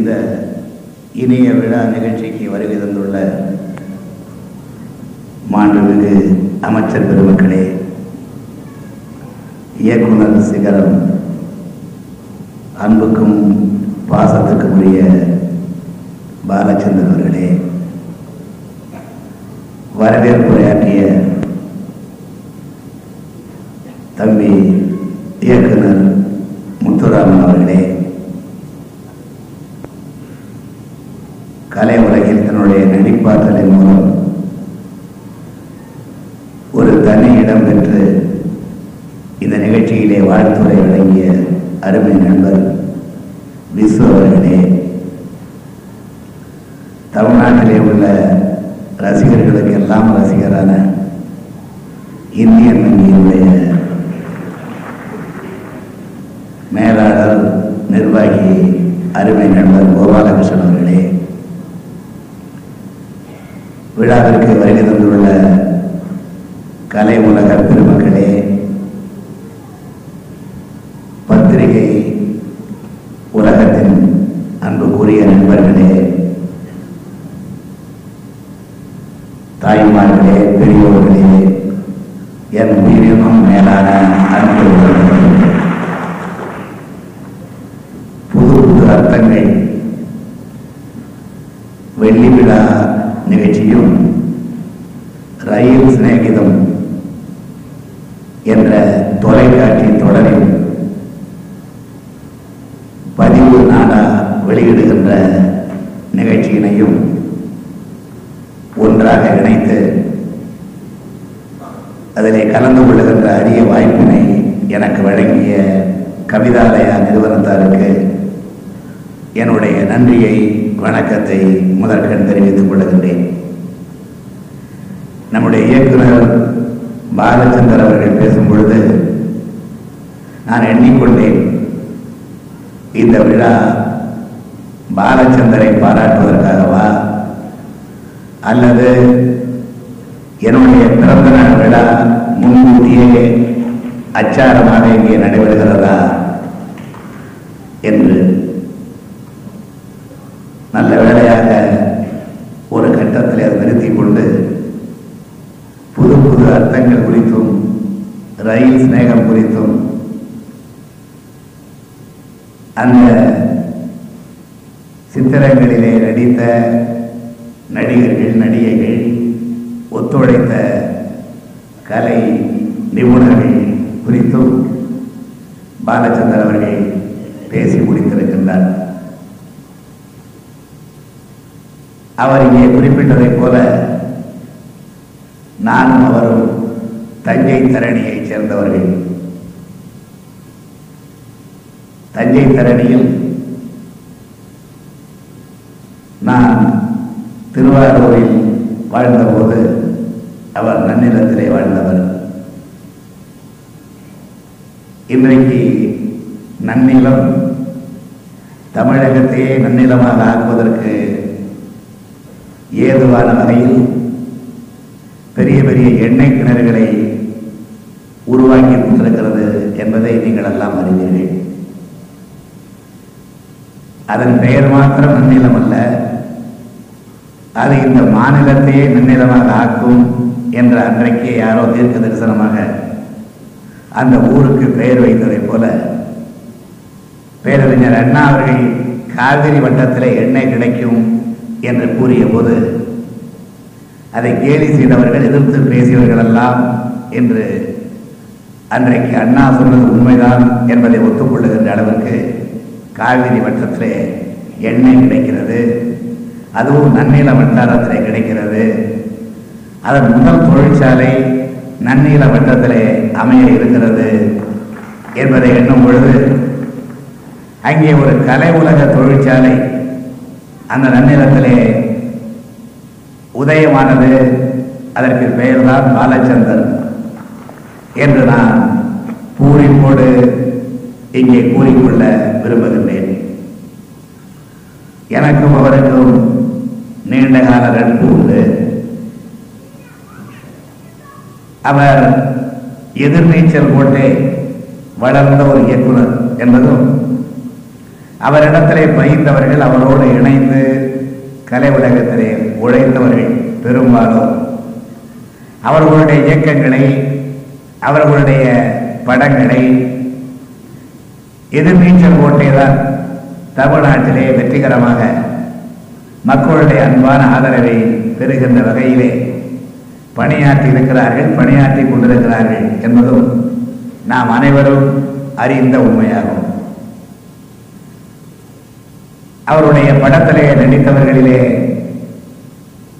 இந்த இனிய விழா நிகழ்ச்சிக்கு வருகை தந்துள்ள மாண்புமிகு அமைச்சர் பெருமக்களே இயக்குனர் சிகரம் அன்புக்கும் பாசத்துக்கும் உரிய பாலச்சந்திரன் அவர்களே வரவேற்புரையாற்றிய தம்பி இயக்குனர் முத்துராமன் அவர்களே கலை உலகில் தன்னுடைய மூலம் ஒரு தனி இடம் பெற்று இந்த நிகழ்ச்சியிலே வாழ்த்துறை வழங்கிய அருமை நண்பர் விசு அவர்களே தமிழ்நாட்டிலே உள்ள ரசிகர்களுக்கு எல்லாம் ரசிகரான இந்தியன் வங்கியினுடைய மேலாளர் நிர்வாகி அருமை நண்பர் கோபாலகிருஷ்ணன் அவர்களே விழாவிற்கு வருகை தந்துள்ள கலை உலக பெருமக்களே பத்திரிகை உலகத்தின் அன்புக்குரிய நண்பர்களே தாய்மார்களே பெரியோர்களே என் உயிரினும் மேலான அன்பு உறவுகளே. புது புது அர்த்தங்கள் வெள்ளி விழா நிகழ்ச்சியும் ரயில் சிநேகிதம் என்ற தொலைக்காட்சி தொடரில் பதிவு நாடா வெளியிடுகின்ற நிகழ்ச்சியினையும் ஒன்றாக இணைத்து அதிலே கலந்து கொள்ளுகின்ற அரிய வாய்ப்பினை எனக்கு வழங்கிய கவிதாலயா நிறுவனத்தாருக்கு என்னுடைய நன்றியை வணக்கத்தை முதற்கண் தெரிவித்துக் கொள்கின்றேன். நம்முடைய இயக்குனர் பாலச்சந்தர் அவர்கள் பேசும் பொழுது நான் எண்ணிக்கொண்டேன் இந்த விழா பாலச்சந்தரை பாராட்டுவதற்காகவா? அல்லது என்னுடைய பிறந்த நாள் விழா முன்கூட்டியே அச்சாரமாக இங்கே நடைபெறுகிறதா என்று நல்ல வேளையாக ஒரு கட்டத்தில் அதை நிறுத்திக் கொண்டு புது புது அர்த்தங்கள் குறித்தும் ரயில் சிநேகம் குறித்தும் அந்த சித்திரங்களிலே நடித்த நடிகர்கள் நடிகைகள் ஒத்துழைத்த கலை நிபுணர்கள் குறித்தும் பாலச்சந்தர் அவர்கள் பேசி முடித்திருக்கின்றார். அவர் இங்கே குறிப்பிட்டதைப் போல நானும் அவரும் தஞ்சை தரணியைச் சேர்ந்தவர்கள். தஞ்சை தரணியில் நான் திருவாரூரில் வாழ்ந்தபோது அவர் நன்னிலத்திலே வாழ்ந்தவர். இன்றைக்கு நன்னிலம் தமிழகத்தையே நன்னிலமாக ஆக்குவதற்கு ஏதுவான வகையில் பெரிய பெரிய எண்ணெய் கிணறுகளை உருவாக்கி கொண்டிருக்கிறது என்பதை நீங்கள் எல்லாம் அறிவீர்கள். அதன் பெயர் மாத்திரம் நன்னிலம் அல்ல அது இந்த மாநிலத்தையே நன்னிலமாக ஆக்கும் என்ற அன்றைக்கே யாரோ தீர்க்க தரிசனமாக அந்த ஊருக்கு பெயர் வைத்ததைப் போல பேரறிஞர் அண்ணா அவர்கள் காவிரி வட்டத்தில் எண்ணெய் கிடைக்கும் என்று கூறிய போது அதை கேலி செய்தவர்கள் எதிர்த்து பேசியவர்கள் எல்லாம் என்று அன்றைக்கு அண்ணா சொன்னது உண்மைதான் என்பதை ஒத்துக்கொள்ளுகின்ற அளவிற்கு காவிரி வட்டத்திலே எண்ணெய் கிடைக்கிறது. அதுவும் நன்னில வட்டாரத்தில் கிடைக்கிறது. அதன் முதல் தொழிற்சாலை நன்னில வட்டத்திலே அமைய இருக்கிறது என்பதை எண்ணும் பொழுது அங்கே ஒரு கலை உலக தொழிற்சாலை அந்த நன்னிலத்திலே உதயமானது. அதற்கு பெயர்தான் பாலச்சந்தர் என்று நான் பூரிப்போடு இங்கே கூறிக்கொள்ள விரும்புகின்றேன். எனக்கும் அவருக்கும் நீண்ட கால நட்பு உண்டு அவர் எதிர்நீச்சல் போட்டே வளர்ந்த ஒரு இயக்குனர் என்பதும் அவரிடத்திலே பயின்றவர்கள் அவரோடு இணைந்து கலை உலகத்திலே உழைத்தவர்கள் பெரும்பாலும். அவர்களுடைய இயக்கங்களை அவர்களுடைய படங்களை எதிர்நீச்சல் போட்டேதான் தமிழ்நாட்டிலே வெற்றிகரமாக மக்களுடைய அன்பான ஆதரவை பெறுகின்ற வகையிலே பணியாற்றி இருக்கிறார்கள் பணியாற்றி கொண்டிருக்கிறார்கள் என்பதும் நாம் அனைவரும் அறிந்த உண்மையாகும். அவருடைய படத்திலே நடித்தவர்களிலே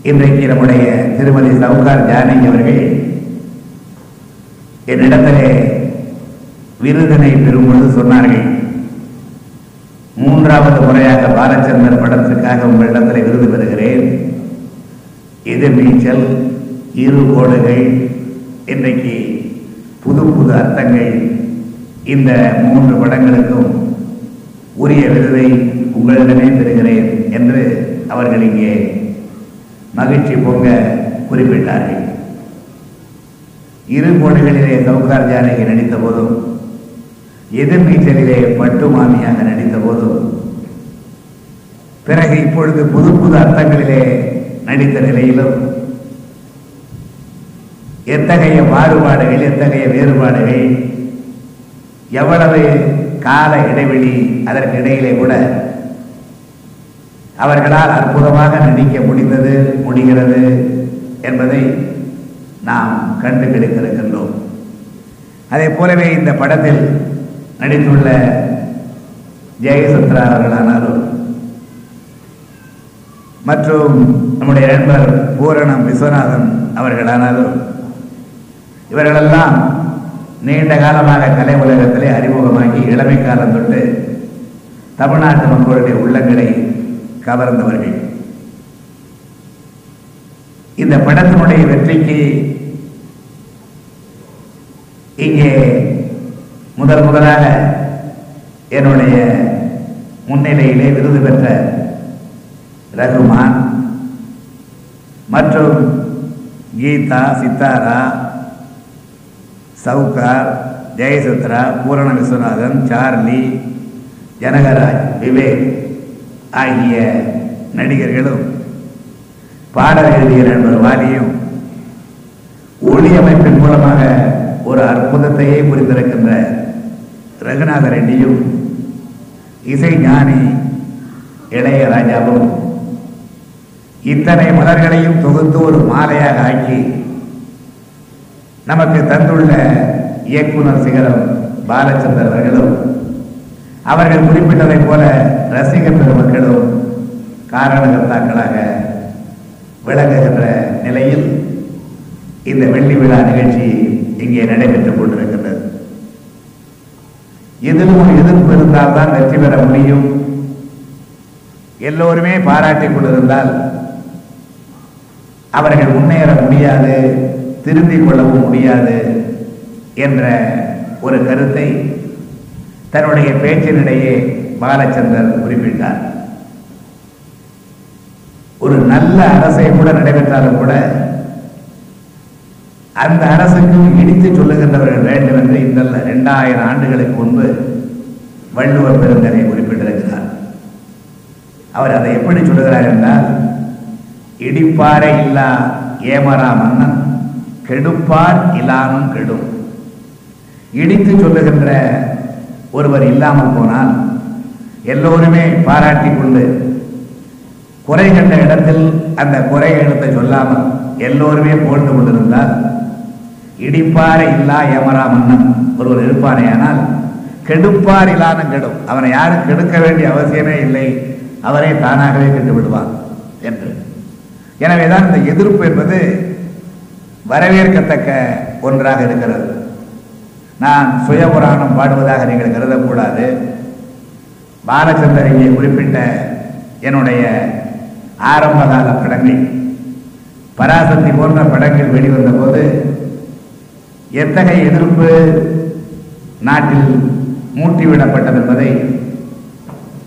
இன்றைக்கு நம்முடைய திருமதி சவுகார் ஜானகி அவர்கள் என்னிடத்திலே விருதினை பெறும்போது சொன்னார்கள் மூன்றாவது முறையாக பாலச்சந்தர் படத்துக்காக உங்களிடத்தில் விருது பெறுகிறேன். எதிர்நீச்சல் இரு கோடுகள் இன்றைக்கு புது புது அர்த்தங்கள். இந்த மூன்று படங்களுக்கும் உரிய விருதை உங்களிடமே பெறுகிறேன் என்று அவர்கள் இங்கே மகிழ்ச்சி பொங்க குறிப்பிட்டார்கள். இரு கோடுகளிலே சவுகார் ஜானகி நடித்த போதும் எதிர்நீச்சலிலே பட்டு மாமியாக நடித்த போதும் பிறகு இப்பொழுது புது புது அர்த்தங்களிலே நடித்த நிலையிலும் எத்தகைய மாறுபாடுகள் எத்தகைய வேறுபாடுகள் எவ்வளவு கால இடைவெளி அதற்கு இடையிலே கூட அவர்களால் அற்புதமாக நடிக்க முடிந்தது முடிகிறது என்பதை நாம் கண்டு கிடைத்திருக்கின்றோம் அதே போலவே இந்த படத்தில் நடித்துள்ள ஜெயசுத்ரா அவர்களானாலும் மற்றும் நம்முடைய நண்பர் பூரணம் விஸ்வநாதன் அவர்களானாலும் இவர்களெல்லாம் நீண்ட காலமாக கலை உலகத்திலே அறிமுகமாகி இளமை காலம் தொட்டு தமிழ்நாட்டு மக்களுடைய உள்ளங்களை கவர்ந்தவர்கள். இந்த படத்தினுடைய வெற்றிக்கு இங்கே முதல் முதலாக என்னுடைய முன்னிலையிலே விருது பெற்ற ரகுமான் மற்றும் கீதா சித்தாரா சவுகார் ஜெயசுத்ரா பூரண விஸ்வநாதன் சார்லி ஜனகராஜ் விவேக் ஆகிய நடிகர்களும் பாடல் எழுதிய நண்பர் வாலியும் ஒளி அமைப்பின் மூலமாக ஒரு அற்புதத்தையே புரிந்திருக்கின்ற ரகுநாத ரெட்டியும் இசை ஞானி இளையராஜாவும் இத்தனை மலர்களையும் தொகுத்து ஒரு மாலையாக ஆக்கி நமக்கு தந்துள்ள இயக்குனர் சிகரம் பாலச்சந்தர் அவர்களும் அவர்கள் குறிப்பிட்டதைப் போல ரசிகர் பெருமக்களும் காரணகர்த்தாக்களாக விளங்குகின்ற நிலையில் இந்த வெள்ளி விழா நிகழ்ச்சி இங்கே நடைபெற்றுக் கொண்டிருக்கிறது. எதிலும் ஒரு எதிர்ப்பு இருந்தால் தான் வெற்றி பெற முடியும். எல்லோருமே பாராட்டிக் கொண்டிருந்தால் அவர்கள் முன்னேற முடியாது திருந்திக் கொள்ளவும் முடியாது என்ற ஒரு கருத்தை தன்னுடைய பேச்சினிடையே பாலச்சந்தர் குறிப்பிட்டார். ஒரு நல்ல அரசை கூட நடைபெற்றாலும் கூட அந்த அரசுக்கு இடித்து சொல்லுகின்றவர்கள் வேண்டும் என்று இந்த இரண்டாயிரம் ஆண்டுகளுக்கு முன்பு வள்ளுவர் பெருந்தனை குறிப்பிட்டிருக்கிறார். அவர் அதை எப்படி சொல்லுகிறார் என்றால் இடிப்பாரே இல்லா ஏமரா மன்னன் கெடுப்பார் இல்லானும் கெடும். இடித்து சொல்லுகின்ற ஒருவர் இல்லாமல் போனால் எல்லோருமே பாராட்டி கொண்டு குறை கண்ட இடத்தில் அந்த குறை எழுத்தை சொல்லாமல் எல்லோருமே போட்டு கொண்டிருந்தால் இடிப்பார இல்லா ஏமரா மன்னன். ஒருவர் இருப்பானேயானால் கெடுப்பார் இல்லான கெடும். அவனை யாரும் கெடுக்க வேண்டிய அவசியமே இல்லை. அவரே தானாகவே கெட்டு விடுவான் என்று. எனவேதான் இந்த எதிர்ப்பு என்பது வரவேற்கத்தக்க ஒன்றாக இருக்கிறது. நான் சுயபுராணம் பாடுவதாக நீங்கள் கருதக்கூடாது. பாலச்சந்தர் இங்கே குறிப்பிட்ட என்னுடைய ஆரம்பகால படங்கள் பராசக்தி போன்ற படங்கள் வெளிவந்த போது எத்தகைய எதிர்ப்பு நாட்டில் மூட்டிவிடப்பட்டது என்பதை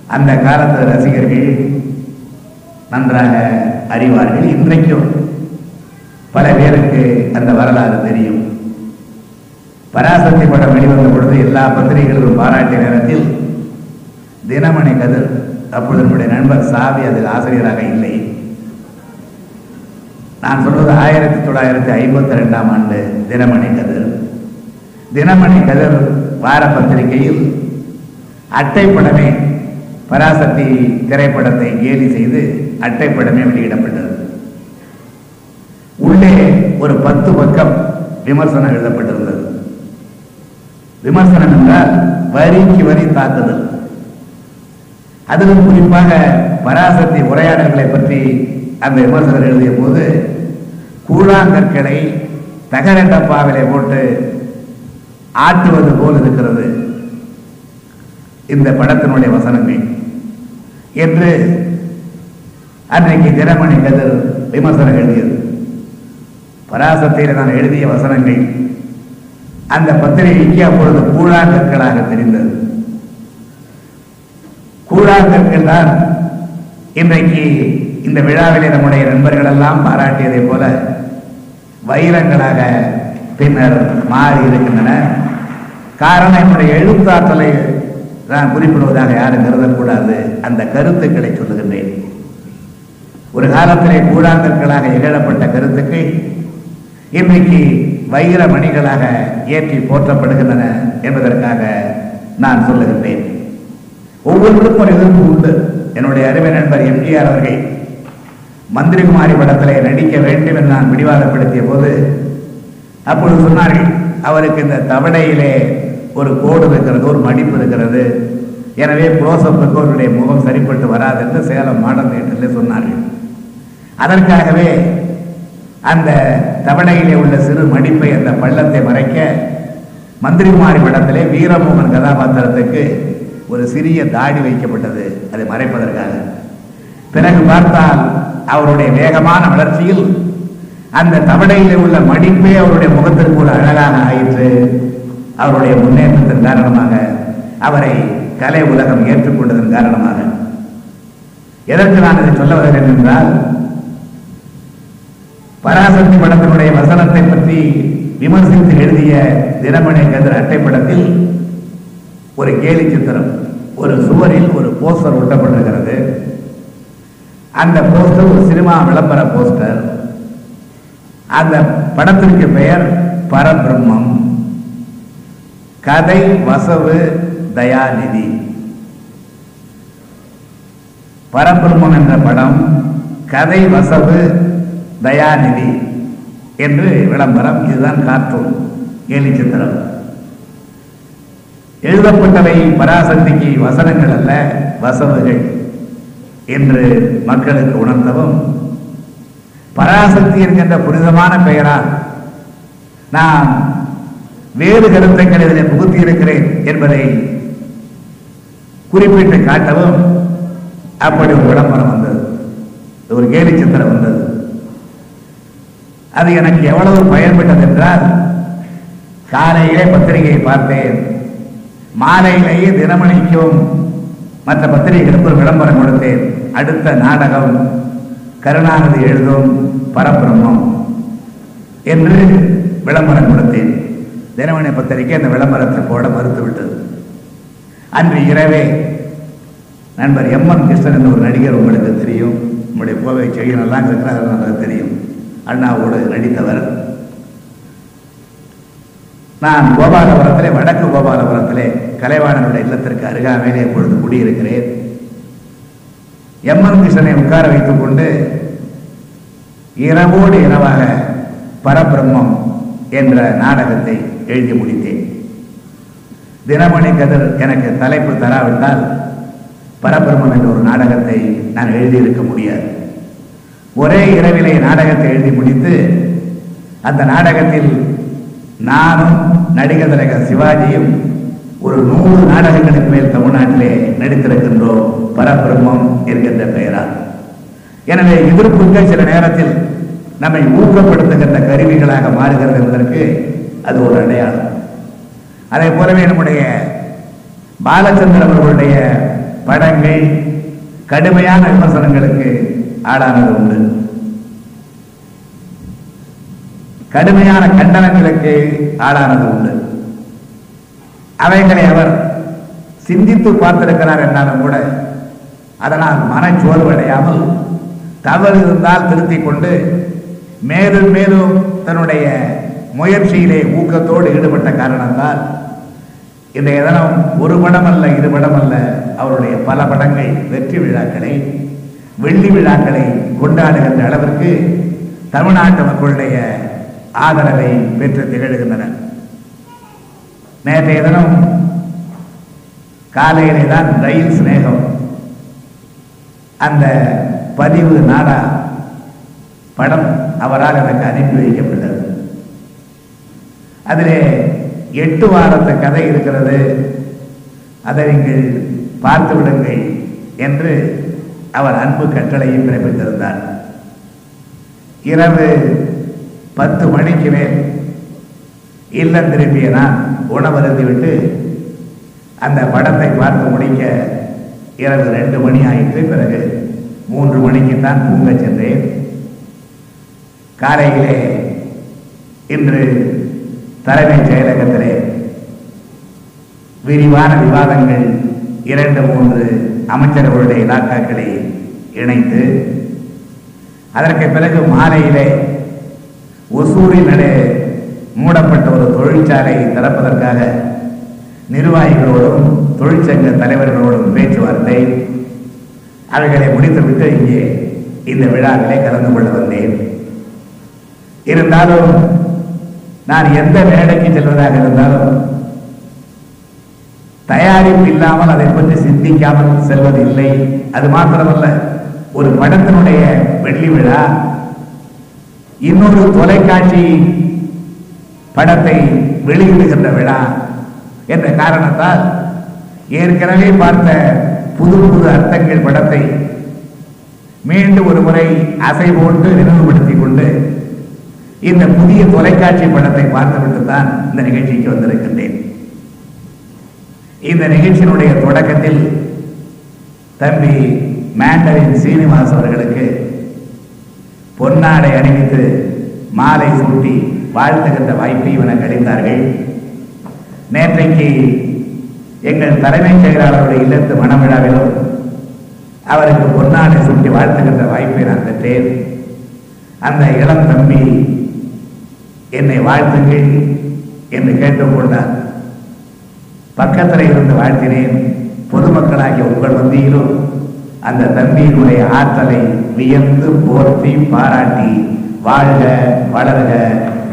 அந்த காலத்து ரசிகர்கள் நன்றாக அறிவார்கள். இன்றைக்கும் பல பேருக்கு அந்த வரலாறு தெரியும். பராசக்தி படம் வெளிவந்த பொழுது எல்லா பத்திரிகைகளும் பாராட்டிய நேரத்தில் தினமணி கதிர் அப்பொழுது நண்பர் சாவி அதில் ஆசிரியராக இல்லை. நான் சொல்வது ஆயிரத்தி தொள்ளாயிரத்தி ஐம்பத்தி ரெண்டாம் ஆண்டு தினமணி கதிர். தினமணி கதிர் வார பத்திரிகையில் அட்டைப்படமே பராசக்தி திரைப்படத்தை கேலி செய்து அட்டைப்படமே வெளியிடப்பட்டது. உள்ளே ஒரு பத்து பக்கம் விமர்சனம் எழுதப்பட்டிருந்தது. விமர்சனம் என்றால் வரிக்கு வரி தாக்குதல். அதிலும் குறிப்பாக பராசக்தி உரையாடல்களை பற்றி அந்த விமர்சகர் எழுதிய போது கூழாங்கற்களை தகர டப்பாவிலே போட்டு ஆட்டுவது போல் இருக்கிறது இந்த படத்தினுடைய வசனங்கள். என்று அன்றைக்கு தினமணி கதிர் விமர்சனம் எழுதியது. பராசத்தில் நான் எழுதிய வசனங்கள். அந்த பத்திரிகைக்கு அப்பொழுது கூழாங்கற்களாக தெரிந்தது. கூழாங்கற்கள் தான் இன்றைக்கு இந்த விழாவிலே நம்முடைய நண்பர்கள் எல்லாம் பாராட்டியதை போல வைரங்களாக பின்னர் மாறி இருக்கின்றன. காரணம் என்னுடைய எழுத்தாற்றலை நான் குறிப்பிடுவதாக யாரும் கருதக்கூடாது. அந்த கருத்துக்களை சொல்லுகின்றேன். ஒரு காலத்திலே கூழாங்கற்களாக இகழப்பட்ட கருத்துக்கள் இன்றைக்கு வைர மணிகளாக ஏற்றி போற்றப்படுகின்றன என்பதற்காக நான் சொல்லுகின்றேன். ஒவ்வொருவருக்கும் ஒரு எதிர்ப்பு உண்டு. என்னுடைய அருமை நண்பர் எம்ஜிஆர் அவர்கள் மந்திரிகுமாரி படத்திலே நடிக்க வேண்டும் என்று நான் பிடிவாதப்படுத்திய போது அப்பொழுது சொன்னார்கள் அவருக்கு இந்த தவணையிலே ஒரு கோடு இருக்கிறது ஒரு மடிப்பு இருக்கிறது. எனவே குளோசப்புக்கு அவருடைய முகம் சரிப்பட்டு வராது என்று சேலம் மாடல் தேட்டரில் சொன்னார்கள். அதற்காகவே அந்த தவணையிலே உள்ள சிறு மடிப்பை அந்த பள்ளத்தை மறைக்க மந்திரிகுமாரி படத்திலே வீரமோகன் கதாபாத்திரத்துக்கு ஒரு சிறிய தாடி வைக்கப்பட்டது அதை மறைப்பதற்காக. பிறகு பார்த்தால் அவருடைய வேகமான வளர்ச்சியில் அந்த தவணையில் உள்ள மடிப்பே அவருடைய முகத்திற்கு ஒரு அழகாக ஆயிற்று. அவருடைய முன்னேற்றத்தின் காரணமாக அவரை கலை உலகம் ஏற்றுக்கொண்டதன் காரணமாக. எதற்கு நான் இதை சொல்ல வருகிறேன் என்றால் பராசக்தி படத்தினுடைய வசனத்தை பற்றி விமர்சித்து எழுதிய தினமணி கதிர் அட்டைப்படத்தில் ஒரு கேலி சித்திரம் ஒரு சுவரில் ஒரு போஸ்டர் ஒட்டப்பட்டிருக்கிறது. அந்த போஸ்டர் ஒரு சினிமா விளம்பர போஸ்டர் அந்த படத்திற்கு பெயர் பரபிரம்மம். கதை வசவு தயாநிதி. பரபிரம்மம் என்ற படம் கதை வசவு தயாநிதி என்று விளம்பரம். இதுதான் கார்ட்டூன் கேலிச்சித்திரம் எழுதப்பட்டவை பராசக்திக்கு வசனங்கள் அல்ல வசவுகள். என்று மக்களுக்கு உணர்த்தவும் பராசக்தி என்கின்ற புனிதமான பெயரால் நான் வேறு கருத்துக்கள் இதில் புகுத்தி இருக்கிறேன் என்பதை குறிப்பிட்டு காட்டவும் அப்படி ஒரு விளம்பரம் வந்தது. ஒரு கேலி சித்திரம் வந்தது. அது எனக்கு எவ்வளவு பயன்பட்டது என்றால் காலையிலே பத்திரிகையை பார்த்தேன். மாலையிலேயே தினமணிக்கும் மற்ற பத்திரிகைகளுக்கு ஒரு விளம்பரம் கொடுத்தேன். அடுத்த நாடகம் கருணாநிதி எழுதும் பரபிரம்மம் என்று விளம்பரம் கொடுத்தேன். தினமணி பத்திரிகை அந்த விளம்பரத்தை போட மறுத்துவிட்டது. அன்று இரவே நண்பர் எம் என் கிருஷ்ணன் என்ற ஒரு நடிகர் உங்களுக்கு தெரியும். உங்களுடைய கோவை செய்யனெல்லாம் இருக்கிறார் தெரியும். அண்ணாவோடு நடித்தவர். நான் கோபாலபுரத்திலே வடக்கு கோபாலபுரத்திலே கலைவாணனுடைய இல்லத்திற்கு அருகாமையிலே இப்பொழுது குடியிருக்கிறேன். எம்என் கிருஷ்ணனை உட்கார வைத்துக் கொண்டு இரவோடு இரவாக பரபிரம்மம் என்ற நாடகத்தை எழுதி முடித்தேன். தினமணி கதிர் எனக்கு தலைப்பு தராவிட்டால் பரபிரம்மம் என்ற ஒரு நாடகத்தை நான் எழுதியிருக்க முடியாது. ஒரே இரவிலே நாடகத்தை எழுதி முடித்து அந்த நாடகத்தில் நானும் நடிகர் திலகர் சிவாஜியும் ஒரு நூறு நாடகங்களுக்கு மேல் தமிழ்நாட்டிலே நடித்திருக்கின்றோம் பரபிரம்மம் என்கின்ற பெயரால். எனவே எதிர்ப்புகள் சில நேரத்தில் நம்மை ஊக்கப்படுத்துகின்ற கருவிகளாக மாறுகிறது என்பதற்கு அது ஒரு அடையாளம். அதே போலவே நம்முடைய பாலச்சந்திரன் அவர்களுடைய படங்கள் கடுமையான விமர்சனங்களுக்கு ஆளானது உண்டு. கடுமையான கண்டனங்களுக்கு ஆளானது உண்டு. அவைகளை அவர் சிந்தித்து பார்த்திருக்கிறார் என்றாலும் கூட அதனால் மனச்சோர்வு அடையாமல் தவறு இருந்தால் திருத்திக் கொண்டு மேலும் மேலும் தன்னுடைய முயற்சியிலே ஊக்கத்தோடு ஈடுபட்ட காரணத்தால் இன்றைய தினம் ஒரு படம் அல்ல இரு படம் அல்ல அவருடைய பல படங்கள் வெற்றி விழாக்களை வெள்ளி விழாக்களை கொண்டாடுகின்ற அளவிற்கு தமிழ்நாட்டு மக்களுடைய ஆதரவை பெற்று திகழ்கின்றனர் நேற்றைய தினம் காலையிலே தான் ரயில் சிநேகம். அந்த பதிவு நாடா படம் அவரால் எனக்கு அனுப்பி வைக்கப்பட்டது. அதிலே எட்டு வாரத்து கதை இருக்கிறது. அதை நீங்கள் பார்த்து விடுங்கள் என்று அவர் அன்பு கட்டளையும் பிறப்பித்திருந்தார். இரவு பத்து மணிக்கு மேல் இல்லம் திரும்பிய நான் உணவருந்திவிட்டு அந்த படத்தை பார்த்து முடிக்க இரவு ரெண்டு மணி ஆயிற்று. பிறகு மூன்று மணிக்கு தான் தூங்க சென்றேன். காலையிலே இன்று தலைமைச் செயலகத்திலே விரிவான விவாதங்கள் இரண்டு மூன்று அமைச்சர்களுடைய இலாக்காக்களை இணைத்து அதற்கு பிறகு மாலையிலே ஒசூரில் நடு மூடப்பட்ட ஒரு தொழிற்சாலையை திறப்பதற்காக நிர்வாகிகளோடும் தொழிற்சங்க தலைவர்களோடும் பேச்சுவார்த்தை அவைகளை முடித்துவிட்டு இங்கே இந்த விழாவிலே கலந்து கொள்ள வந்தேன். இருந்தாலும் நான் எந்த மேடைக்கு செல்வதாக இருந்தாலும் தயாரிப்பு இல்லாமல் அதை பற்றி சிந்திக்காமல் செல்வதில்லை. அது மாத்திரமல்ல ஒரு படத்தினுடைய வெள்ளி விழா இன்னொரு தொலைக்காட்சி படத்தை வெளியிடுகின்ற விழா என்ற காரணத்தால் ஏற்கனவே பார்த்த புது புது அர்த்தங்கள் படத்தை மீண்டும் ஒரு முறை அசை போட்டு நினைவுபடுத்திக் கொண்டு இந்த புதிய தொலைக்காட்சி படத்தை பார்த்துவிட்டு தான் இந்த நிகழ்ச்சிக்கு வந்திருக்கின்றேன். இந்த நிகழ்ச்சியினுடைய தொடக்கத்தில் தம்பி மேண்டரின் சீனிவாஸ் அவர்களுக்கு பொன்னாடை அணிவித்து மாலை சூட்டி வாழ்த்துகின்ற வாய்ப்பை எனக்கு அளித்தார்கள் நேற்றைக்கு எங்கள் தலைமைச் செயலாளருடைய இல்லத்து மனவிழாவிலும் அவருக்கு பொன்னாடை சூட்டி வாழ்த்துகின்ற வாய்ப்பை நான் பெற்றேன். அந்த இளம் தம்பி என்னை வாழ்த்துங்கள் என்று கேட்டுக்கொண்டார். பக்கத்தில் இருந்து வாழ்த்தினேன். பொதுமக்களாகிய உங்கள் மத்தியிலும் அந்த தம்பியினுடைய ஆற்றலை வியந்து போர்த்தி பாராட்டி வாழ்க வளர்க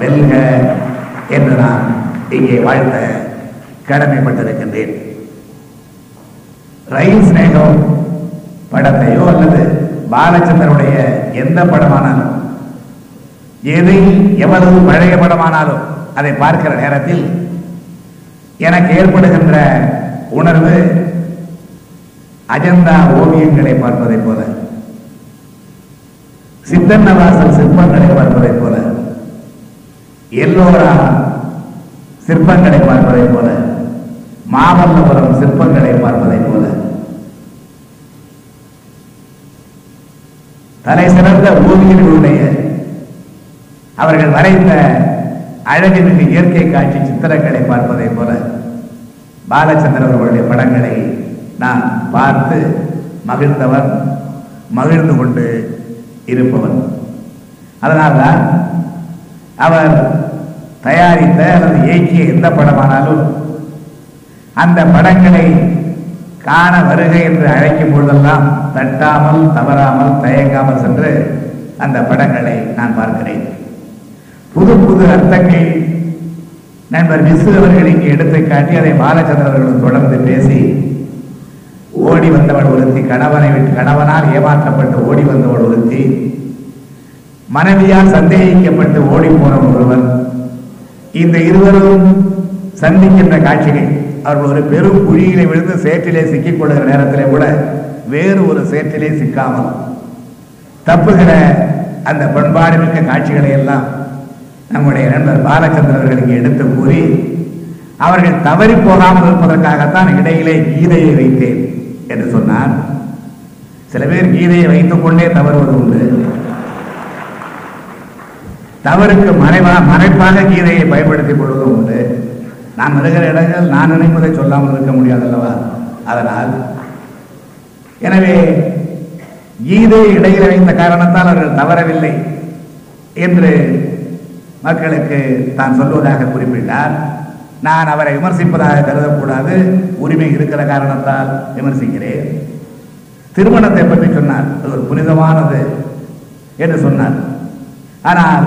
வெல்க என்று நான் இங்கே வாழ்த்த கடமைப்பட்டிருக்கின்றேன். ரயில் ஸ்நேகம் படத்தையோ அல்லது பாலச்சந்தருடைய எந்த படமானாலும் எதை எவ்வளவு பழைய படமானாலும் அதை பார்க்கிற நேரத்தில் எனக்கு ஏற்படுகின்ற உணர்வு அஜந்தா ஓவியங்களை பார்ப்பதைப் போல சித்தன்னவாசல் சிற்பங்களை பார்ப்பதைப் போல எல்லோரா சிற்பங்களை பார்ப்பதைப் போல மாமல்லபுரம் சிற்பங்களை பார்ப்பதைப் போல. தலை சிறந்த ஓவியர்களுடைய அவர்கள் வரைந்த அழகுமிகு இயற்கை காட்சி சித்திரங்களை பார்ப்பதைப் போல பாலச்சந்திரன் அவர்களுடைய படங்களை நான் பார்த்து மகிழ்ந்தவன் மகிழ்ந்து கொண்டு இருப்பவன் அதனால்தான் அவர் தயாரித்த அல்லது இயக்கிய எந்த படமானாலும் அந்த படங்களை காண வருகை என்று அழைக்கும் பொழுதெல்லாம் தட்டாமல் தவறாமல் தயங்காமல் சென்று அந்த படங்களை நான் பார்க்கிறேன். புது புது அர்த்தங்கள். நண்பர் விசு அவர்கள் இங்கே எடுத்து காட்டி அதை பாலச்சந்திரன் அவர்களும் தொடர்ந்து பேசி ஓடி வந்தவள் ஒருத்தி கணவனை விட்டு கணவனால் ஏமாற்றப்பட்டு ஓடி வந்தவள் ஒருத்தி மனைவியால் சந்தேகிக்கப்பட்டு ஓடி போன ஒருவர். இந்த இருவரும் சந்திக்கின்ற காட்சிகள் அவர்கள் ஒரு பெரும் குழியிலே விழுந்து சேற்றிலே சிக்கிக் கொள்கிற நேரத்திலே கூட வேறு ஒரு சேற்றிலே சிக்காமல் தப்புகிற அந்த பண்பாடு மிக்க காட்சிகளை எல்லாம் நம்முடைய நண்பர் பாலச்சந்திரன் அவர்களுக்கு எடுத்து கூறி அவர்கள் தவறி போகாமல் இருப்பதற்காகத்தான் இடையிலே கீதையை வைத்தேன் என்று சொன்னார். சில பேர் கீதையை வைத்துக் கொண்டே தவறுவது உண்டு. தவறுக்கு மறைவா மறைப்பாக கீதையை பயன்படுத்திக் கொள்வதும் உண்டு. நாம் இருக்கிற இடங்கள் நான் நினைப்பதை சொல்லாமல் இருக்க முடியாது அல்லவா அதனால் எனவே கீதை இடையில் வைத்த காரணத்தால் அவர்கள் தவறவில்லை என்று மக்களுக்கு தான் சொல்வதாக குறிப்பிட்டார். நான் அவரை விமர்சிப்பதாக கருதக்கூடாது. உரிமை இருக்கிற காரணத்தால் விமர்சிக்கிறேன். திருமணத்தை பற்றி சொன்னார். அது ஒரு புனிதமானது என்று சொன்னார். ஆனால்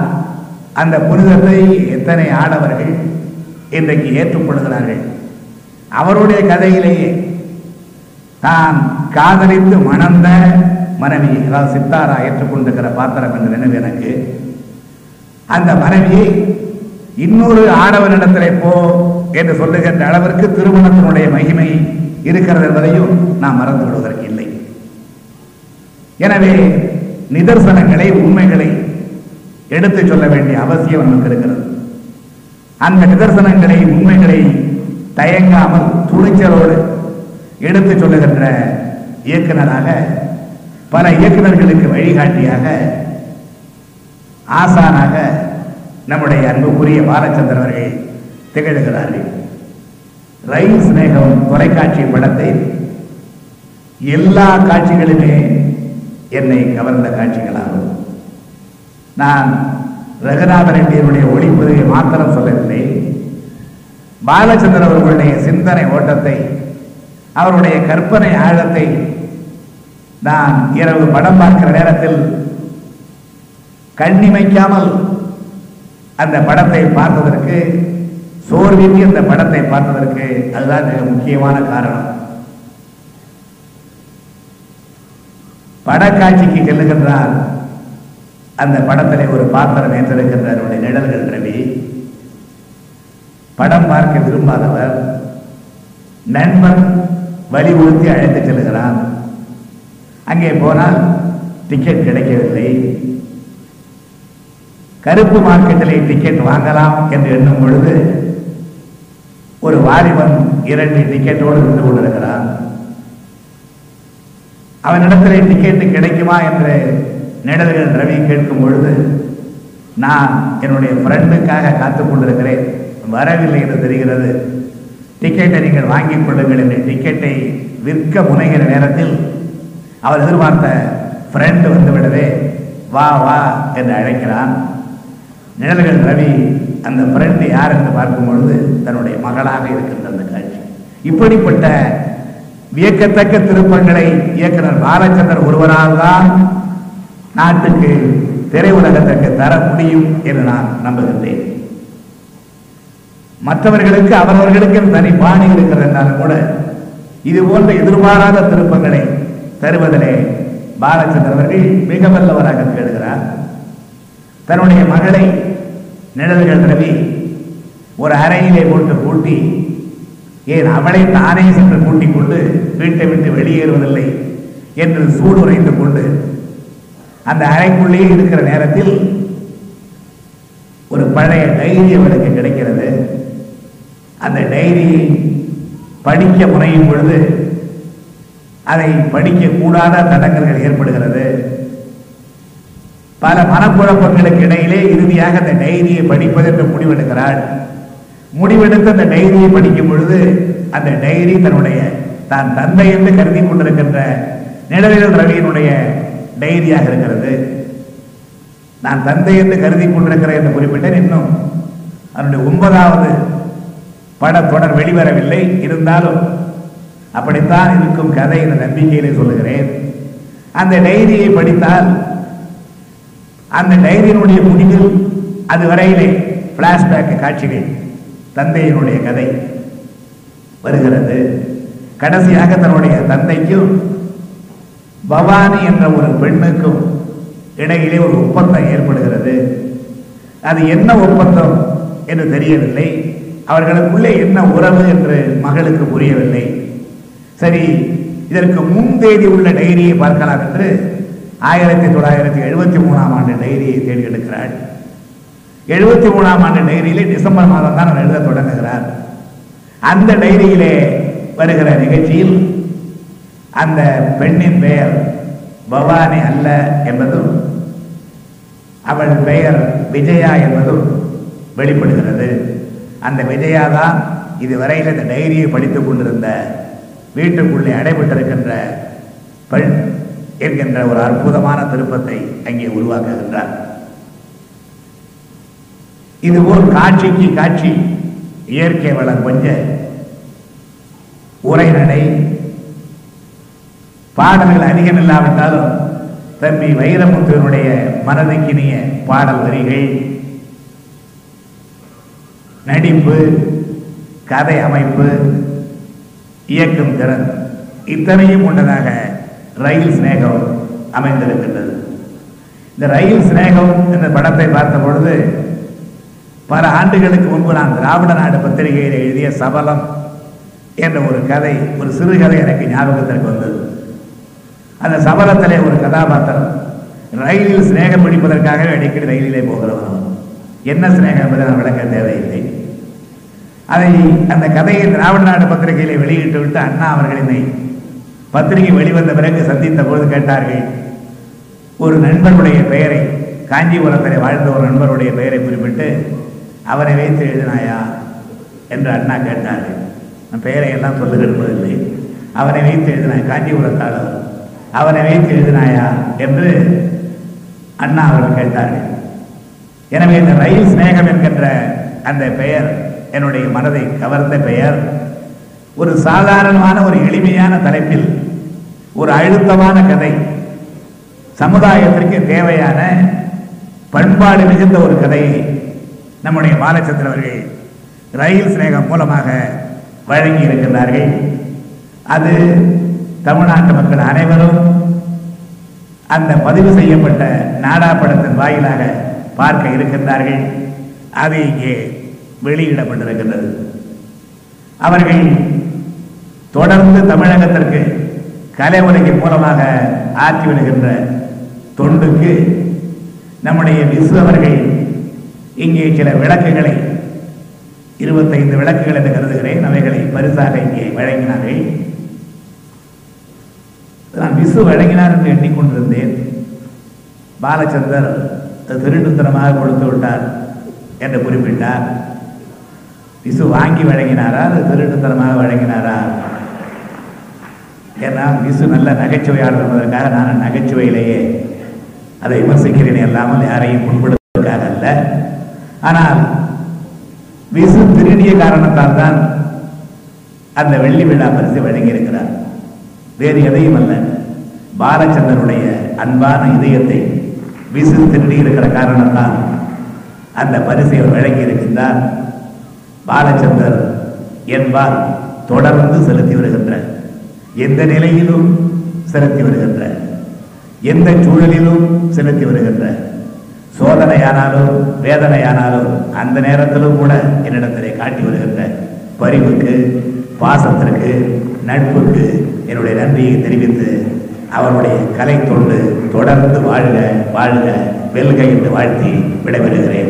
அந்த புனிதத்தை எத்தனை ஆடவர்கள் இன்றைக்கு ஏற்றுக்கொள்கிறார்கள் அவருடைய கதையிலேயே தான் காதலித்து மணந்த மனைவி அதாவது சித்தாரா ஏற்றுக்கொண்டிருக்கிற பாத்திரம் என்ற நினைவு எனக்கு? அந்த மனைவியை இன்னொரு ஆடவனிடத்திலே போ என்று சொல்லுகின்ற அளவிற்கு திருமணத்தினுடைய மகிமை இருக்கிறது என்பதையும் நாம் மறந்து விடுவதற்கு இல்லை. எனவே நிதர்சனங்களை உண்மைகளை எடுத்துச் சொல்ல வேண்டிய அவசியம் நமக்கு இருக்கிறது. அந்த நிதர்சனங்களை உண்மைகளை தயங்காமல் துணிச்சலோடு எடுத்துச் சொல்லுகின்ற இயக்குனராக பல இயக்குனர்களுக்கு வழிகாட்டியாக ஆசானாக நம்முடைய அன்புக்குரிய பாலச்சந்திரன் அவர்கள் திகழ்கிறார்கள். ரயில் சிநேகம் தொலைக்காட்சி படத்தை எல்லா காட்சிகளுமே என்னை கவர்ந்த காட்சிகளாகும். நான் ரகுநாத ரெட்டியருடைய ஒளிப்பதிவை மாத்திரம் சொல்லவில்லை. பாலச்சந்திரன் அவர்களுடைய சிந்தனை ஓட்டத்தை அவருடைய கற்பனை ஆழத்தை நான் இரவு படம் பார்க்கிற நேரத்தில் கண்ணிமைக்காமல் அந்த படத்தை பார்த்ததற்கு சோர்வின்றி அந்த படத்தை பார்த்ததற்கு அதுதான் மிக முக்கியமான காரணம். படக்காட்சிக்கு செல்லுகின்றார் அந்த படத்தில் ஒரு பாத்திரம் ஏற்றிருக்கின்றார் அவருடைய நிழல்கள் ரவி. படம் பார்க்க விரும்பாதவர் நண்பன் வலியுறுத்தி அழைத்து செல்கிறான். அங்கே போனால் டிக்கெட் கிடைக்கவில்லை. கருப்பு மார்க்கெட்டிலே டிக்கெட் வாங்கலாம் என்று எண்ணும் பொழுது ஒரு வாலிபன் இரண்டு டிக்கெட்டோடு இருந்து கொண்டிருக்கிறான். அவனிடத்திலே டிக்கெட்டு கிடைக்குமா என்று நிழல்கள் ரவி கேட்கும் பொழுது நான் என்னுடைய ஃப்ரெண்டுக்காக காத்துக் கொண்டிருக்கிறேன். வரவில்லை என்று தெரிகிறது. டிக்கெட்டை நீங்கள் வாங்கிக் கொள்ளுங்கள் என்று டிக்கெட்டை விற்க முனைகிற நேரத்தில் அவர் எதிர்பார்த்த ஃப்ரெண்டு வந்துவிடவே வா வா என்று அழைக்கிறான். நிழல்கள் ரவி அந்த ஃப்ரெண்டு யார் என்று பார்க்கும் பொழுது தன்னுடைய மகளாக இருக்கின்ற அந்த காட்சி. இப்படிப்பட்ட வியக்கத்தக்க திருப்பங்களை இயக்குனர் பாலச்சந்தர் ஒருவரால் தான் நாட்டுக்கு திரையுலகத்திற்கு தர முடியும் என்று நான் நம்புகின்றேன். மற்றவர்களுக்கு அவரவர்களுக்கு தனி பாணி இருக்கிறது கூட இது போன்ற எதிர்பாராத திருப்பங்களை தருவதிலே பாலச்சந்திரன் அவர்கள் மிக வல்லவராக திகழ்கிறார். தன்னுடைய மகளை நிழல்கள் ரவி ஒரு அறையிலே போட்டு பூட்டி ஏன் அவளை தானே சென்று கூட்டிக் கொண்டு வீட்டை விட்டு வெளியேறுவதில்லை என்று சூடுரைந்து கொண்டு அந்த அறைக்குள்ளேயே இருக்கிற நேரத்தில் ஒரு பழைய டைரி அவனுக்கு கிடைக்கிறது. அந்த டைரியை படிக்க முனையும் பொழுது அதை படிக்கக்கூடாத தடங்கல்கள் ஏற்படுகிறது. பல மனக்குழப்பங்களுக்கு இடையிலே இறுதியாக அந்த டைரியை படிப்பதென்று முடிவெடுக்கிறாள். முடிவெடுத்து அந்த டைரியை படிக்கும் பொழுது அந்த டைரி தன்னுடைய தான் தந்தை என்று கருதி கொண்டிருக்கின்ற நிழலில் ரவியினுடைய டைரியாக இருக்கிறது. நான் தந்தை என்று கருதி கொண்டிருக்கிறேன் என்று குறிப்பிட்டேன் இன்னும். அதனுடைய ஒன்பதாவது படத்தொடர் வெளிவரவில்லை. இருந்தாலும் அப்படித்தான் இருக்கும் கதை என்ற நம்பிக்கையிலே சொல்லுகிறேன். அந்த டைரியை படித்தால் அந்த டைரியினுடைய முடிவில் அது வரையிலே பிளாஷ்பேக் காட்சிகள் தந்தையினுடைய கதை வருகிறது. கடைசியாக தன்னுடைய தந்தைக்கும் பவானி என்ற ஒரு பெண்ணுக்கும் இடையிலே ஒரு ஒப்பந்தம் ஏற்படுகிறது. அது என்ன ஒப்பந்தம் என்று தெரியவில்லை. அவர்களுக்குள்ளே என்ன உறவு என்று மகளுக்கு புரியவில்லை. சரி இதற்கு முன் தேதி உள்ள டைரியை பார்க்கலாம் என்று ஆயிரத்தி தொள்ளாயிரத்தி எழுபத்தி மூணாம் ஆண்டு டைரியை தேடி எடுக்கிறாள். எழுபத்தி மூணாம் ஆண்டு டைரியிலே டிசம்பர் மாதம் தான் அவர் எழுத தொடங்குகிறார். அந்த டைரியிலே வருகிற நிகழ்ச்சியில் அந்த பெண்ணின் பெயர் பவானி அல்ல என்பதும் அவள் பெயர் விஜயா என்பதும் வெளிப்படுகிறது. அந்த விஜயா தான் இதுவரையில் இந்த டைரியை படித்துக் கொண்டிருந்த வீட்டுக்குள்ளே அடைபட்டிருக்கின்ற பெண் என்கின்ற ஒரு அற்புதமான திருப்பத்தை அங்கே உருவாக்குகின்றார். இதுபோல் காட்சிக்கு காட்சி இயற்கை வளம் கொஞ்ச உரைநடை பாடல்கள் அதிகம் இல்லாவிட்டாலும் தம்பி வைரமுத்துவனுடைய மனதுக்கினிய பாடல் வரிகள். நடிப்பு கதை அமைப்பு இயக்கும் திறன் இத்தனையும் கொண்டதாக ரயில் சிநேகம் அமைந்திருக்கின்றது. இந்த ரயில் சிநேகம் என்ற படத்தை பார்த்த பொழுது பல ஆண்டுகளுக்கு முன்பு நான் திராவிட நாடு பத்திரிகையில் எழுதிய சபலம் என்ற ஒரு கதை ஒரு சிறுகதை எனக்கு ஞாபகத்திற்கு வந்தது. அந்த சபலத்திலே ஒரு கதாபாத்திரம். ரயிலில் சிநேகம் பிடிப்பதற்காகவே அடிக்கடி ரயிலிலே போகிறவன் என்ன சிநேகம் என்பதை நான் விளக்க தேவையில்லை. அதை அந்த கதையை திராவிட நாடு பத்திரிகையிலே வெளியிட்டு விட்டு அண்ணா அவர்கள் என்னை பத்திரிகை வெளிவந்த பிறகு சந்தித்த பொழுது கேட்டார்கள் ஒரு நண்பருடைய பெயரை காஞ்சிபுரத்தில் வாழ்ந்த ஒரு நண்பருடைய பெயரை குறிப்பிட்டு அவரை வைத்து எழுதினாயா? என்று அண்ணா கேட்டார்கள். நான் பெயரை எல்லாம் சொல்லுகிறது இல்லை அவரை வைத்து எழுதினாய் காஞ்சிபுரத்தாளர் அவனை வைத்து எழுதினாயா என்று அண்ணா அவர்கள் கேட்டார்கள். எனவே இந்த ரயில் சிநேகம் என்கின்ற அந்த பெயர் என்னுடைய மனதை கவர்ந்த பெயர் ஒரு சாதாரணமான ஒரு எளிமையான தலைப்பில் ஒரு அழுத்தமான கதை சமுதாயத்திற்கு தேவையான பண்பாடு மிகுந்த ஒரு கதையை நம்முடைய பாலச்சந்திரன் அவர்கள் ரயில் சிநேகம் மூலமாக வழங்கி இருக்கின்றார்கள் அது தமிழ்நாட்டு மக்கள் அனைவரும் அந்த பதிவு செய்யப்பட்ட நாடா படத்தின் வாயிலாக பார்க்க இருக்கின்றார்கள். அது இங்கே வெளியிடப்பட்டிருக்கின்றது. அவர்கள் தொடர்ந்து தமிழகத்திற்கு கலை உலகின் மூலமாக ஆற்றி வருகின்ற தொண்டுக்கு நம்முடைய விசு அவர்கள் இங்கே சில விளக்குகளை இருபத்தைந்து விளக்குகள் என்று கருதுகிறேன். அவைகளை பரிசாக இங்கே வழங்கினார்கள். நான் விசு வழங்கினார் என்று எண்ணிக்கொண்டிருந்தேன். பாலச்சந்தர் அது திருட்டுத்தனமாக கொடுத்து விட்டார் என்று குறிப்பிட்டார். விசு வாங்கி வழங்கினாரா? அது திருட்டுத்தனமாக வழங்கினாரா? ஏன்னா விசு நல்ல நகைச்சுவையாளர் என்பதற்காக நான் நகைச்சுவையிலேயே அதை விமர்சிக்கிறேன் இல்லாமல் யாரையும் புண்படுத்துவதற்காக அல்ல. ஆனால் விசு திருடிய காரணத்தால் தான் அந்த வெள்ளி விழா பரிசு வழங்கியிருக்கிறார். வேறு எதையும் அல்ல. பாலச்சந்தருடைய அன்பான இதயத்தை விசு திருடி இருக்கிற காரணத்தால் அந்த பரிசை அவர் வழங்கி இருக்கின்றார் பாலச்சந்தர் என்பால் தொடர்ந்து செலுத்தி வருகின்ற எந்த நிலையிலும் செலுத்தி வருகின்ற எந்த சூழலிலும் செலுத்தி வருகின்ற சோதனையானாலும் வேதனையானாலும் அந்த நேரத்திலும் கூட என்னிடத்திலே காட்டி வருகின்ற பரிவுக்கு பாசத்திற்கு நட்புக்கு என்னுடைய நன்றியை தெரிவித்து அவருடைய கலை தொண்டு தொடர்ந்து வாழ்க வாழ்க வெல்க என்று வாழ்த்தி விடைபெறுகிறேன்.